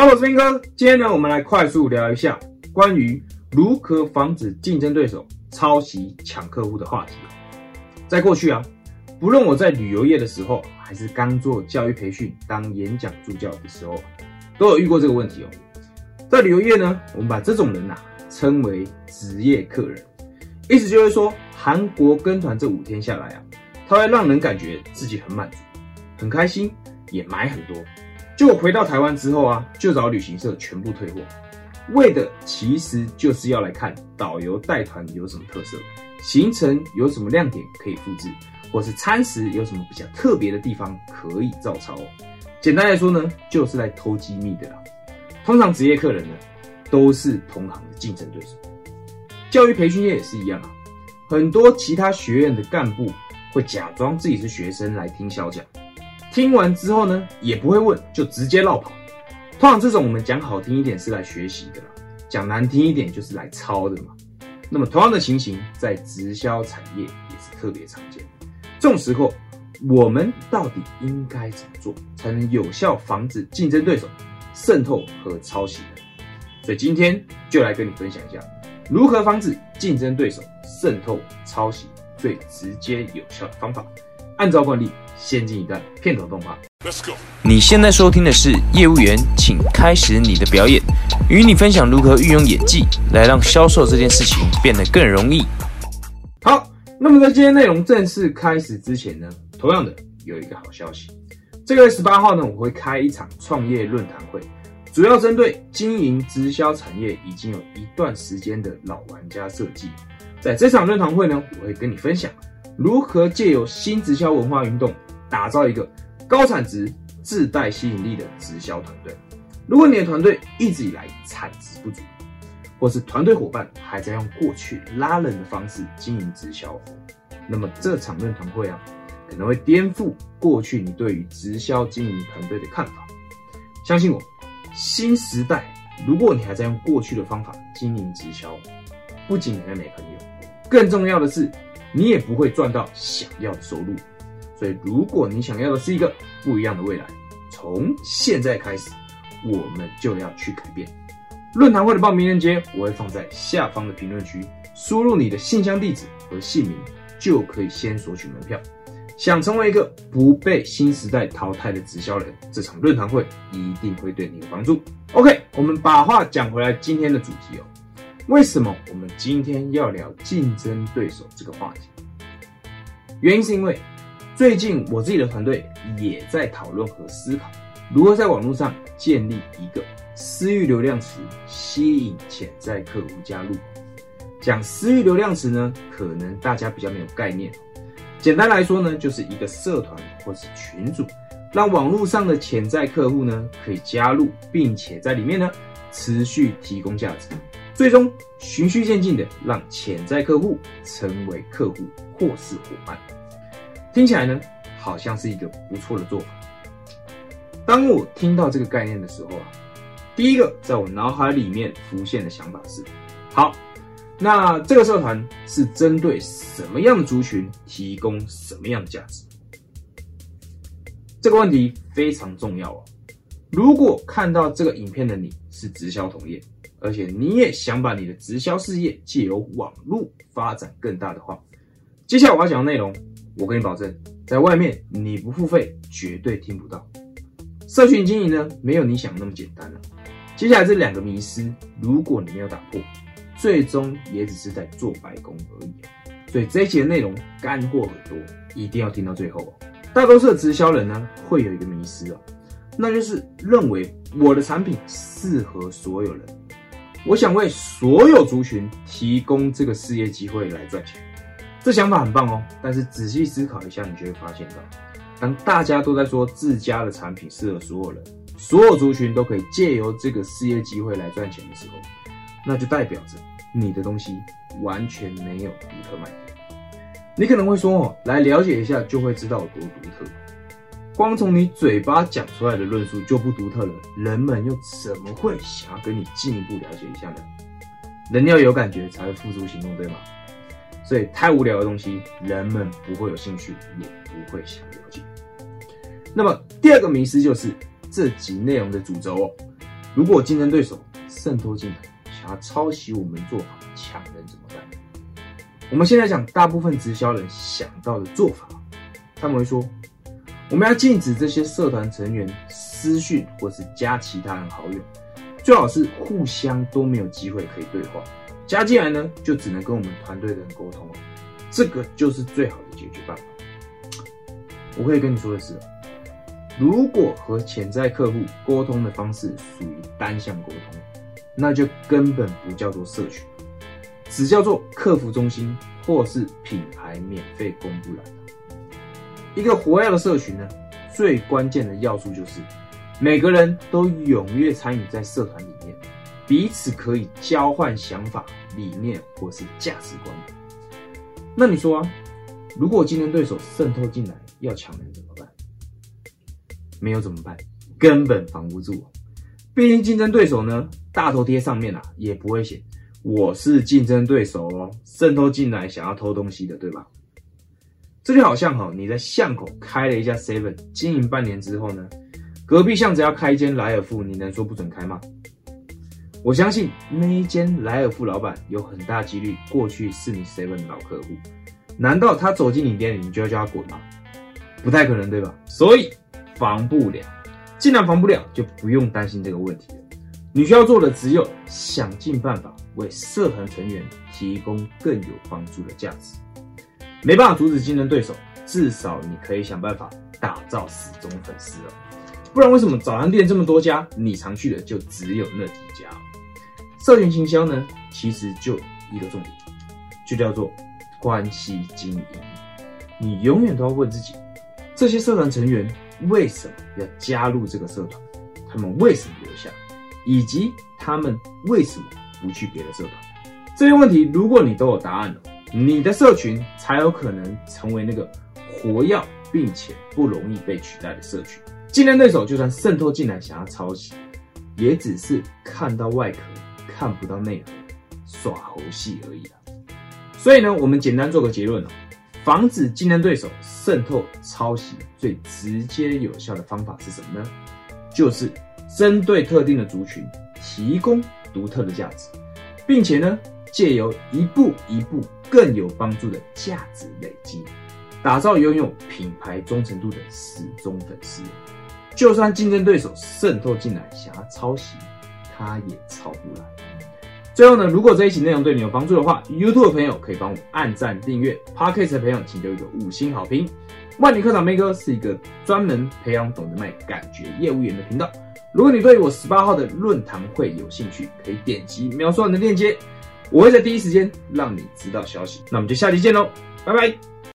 好，我是斌哥。今天呢，我们来快速聊一下关于如何防止竞争对手抄袭抢客户的话题。在过去啊，不论我在旅游业的时候，还是刚做教育培训当演讲助教的时候，都有遇过这个问题哦。在旅游业呢，我们把这种人呐称为职业客人，意思就是说，韩国跟团这五天下来啊，他会让人感觉自己很满足、很开心，也买很多。就回到台湾之后啊，就找旅行社全部退货，为的其实就是要来看导游带团有什么特色，行程有什么亮点可以复制，或是餐食有什么比较特别的地方可以照抄。简单来说呢，就是来偷机密的啦。通常职业客人呢，都是同行的竞争对手。教育培训业也是一样啊，很多其他学院的干部会假装自己是学生来听小讲。听完之后呢，也不会问，就直接绕跑。通常这种我们讲好听一点是来学习的啦，讲难听一点就是来抄的嘛。那么同样的情形在直销产业也是特别常见。这种时候，我们到底应该怎么做，才能有效防止竞争对手渗透和抄袭呢？所以今天就来跟你分享一下，如何防止竞争对手渗透抄袭最直接有效的方法。按照惯例。先进一段片头动画。Let's go。你现在收听的是业务员，请开始你的表演，与你分享如何运用演技来让销售这件事情变得更容易。好，那么在今天内容正式开始之前呢，同样的有一个好消息，这个月十八号呢，我会开一场创业论坛会，主要针对经营直销产业已经有一段时间的老玩家设计。在这场论坛会呢，我会跟你分享如何借由新直销文化运动。打造一个高产值、自带吸引力的直销团队。如果你的团队一直以来产值不足，或是团队伙伴还在用过去拉人的方式经营直销，那么这场论坛会啊，可能会颠覆过去你对于直销经营团队的看法。相信我，新时代，如果你还在用过去的方法经营直销，不仅你会没朋友，更重要的是，你也不会赚到想要的收入。所以，如果你想要的是一个不一样的未来，从现在开始，我们就要去改变。论坛会的报名链接我会放在下方的评论区，输入你的信箱地址和姓名，就可以先索取门票。想成为一个不被新时代淘汰的直销人，这场论坛会一定会对你有帮助。OK，我们把话讲回来，今天的主题哦，为什么我们今天要聊竞争对手这个话题？原因是因为。最近我自己的团队也在讨论和思考，如何在网络上建立一个私域流量池，吸引潜在客户加入。讲私域流量池呢，可能大家比较没有概念。简单来说呢，就是一个社团或是群组，让网络上的潜在客户呢可以加入，并且在里面呢持续提供价值，最终循序渐进的让潜在客户成为客户或是伙伴。听起来呢，好像是一个不错的做法。当我听到这个概念的时候啊，第一个在我脑海里面浮现的想法是：好，那这个社团是针对什么样的族群提供什么样的价值？这个问题非常重要啊。如果看到这个影片的你是直销同业，而且你也想把你的直销事业借由网络发展更大的话，接下来我要讲的内容。我跟你保证，在外面你不付费绝对听不到。社群经营呢，没有你想那么简单了。接下来这两个迷失，如果你没有打破，最终也只是在做白工而已。所以这一节的内容干货很多，一定要听到最后哦。大多数的直销人呢，会有一个迷失哦，那就是认为我的产品适合所有人，我想为所有族群提供这个事业机会来赚钱。这想法很棒哦，但是仔细思考一下，你就会发现到，当大家都在说自家的产品适合所有人，所有族群都可以借由这个事业机会来赚钱的时候，那就代表着你的东西完全没有独特卖点。你可能会说哦，来了解一下就会知道有多独特。光从你嘴巴讲出来的论述就不独特了，人们又怎么会想要跟你进一步了解一下呢？人要有感觉才会付诸行动，对吗？所以太无聊的东西，人们不会有兴趣，也不会想了解。那么第二个迷思就是这集内容的主轴哦，如果竞争对手渗透进来，想要抄袭我们做法抢人怎么办？我们现在讲大部分直销人想到的做法，他们会说，我们要禁止这些社团成员私讯或是加其他人好友，最好是互相都没有机会可以对话，加进来呢就只能跟我们团队的人沟通了，这个就是最好的解决办法。我可以跟你说的是，如果和潜在客户沟通的方式属于单向沟通，那就根本不叫做社群，只叫做客服中心或是品牌免费公布栏。一个活跃的社群呢，最关键的要素就是每个人都踊跃参与在社团里面，彼此可以交换想法、理念或是价值观。那你说啊，如果竞争对手渗透进来要抢人怎么办？没有怎么办？根本防不住。毕竟竞争对手呢，大头贴上面啊也不会写我是竞争对手哦，渗透进来想要偷东西的，对吧？这就好像哈，你在巷口开了一家 seven，经营半年之后呢，隔壁巷子要开一间莱尔富，你能说不准开吗？我相信那一间莱尔富老板有很大几率过去是你 seven 的老客户，难道他走进你店里，你就要叫他滚吗？不太可能，对吧？所以防不了，既然防不了，就不用担心这个问题了。你需要做的只有想尽办法为社团成员提供更有帮助的价值。没办法阻止竞争对手，至少你可以想办法打造死忠粉丝哦。不然为什么早餐店这么多家，你常去的就只有那几家？社群行销呢，其实就一个重点，就叫做关系经营。你永远都要问自己，这些社团成员为什么要加入这个社团？他们为什么留下？以及他们为什么不去别的社团？这些问题，如果你都有答案了。你的社群才有可能成为那个活跃并且不容易被取代的社群。竞争对手就算渗透进来想要抄袭，也只是看到外壳看不到内核，耍猴戏而已啦。所以呢，我们简单做个结论哦：防止竞争对手渗透抄袭，最直接有效的方法是什么呢？就是针对特定的族群提供独特的价值，并且呢。借由一步一步更有帮助的价值累积，打造拥有品牌忠诚度的死忠粉丝。就算竞争对手渗透进来想要抄袭，他也抄不来。最后呢，如果这一期内容对你有帮助的话，YouTube 的朋友可以帮我按赞订阅，Podcast 的朋友请留一个五星好评。万里科长妹哥是一个专门培养懂得卖感觉业务员的频道。如果你对我十八号的论坛会有兴趣，可以点击描述栏的链接。我会在第一时间让你知道消息，那我们就下期见喽，拜拜。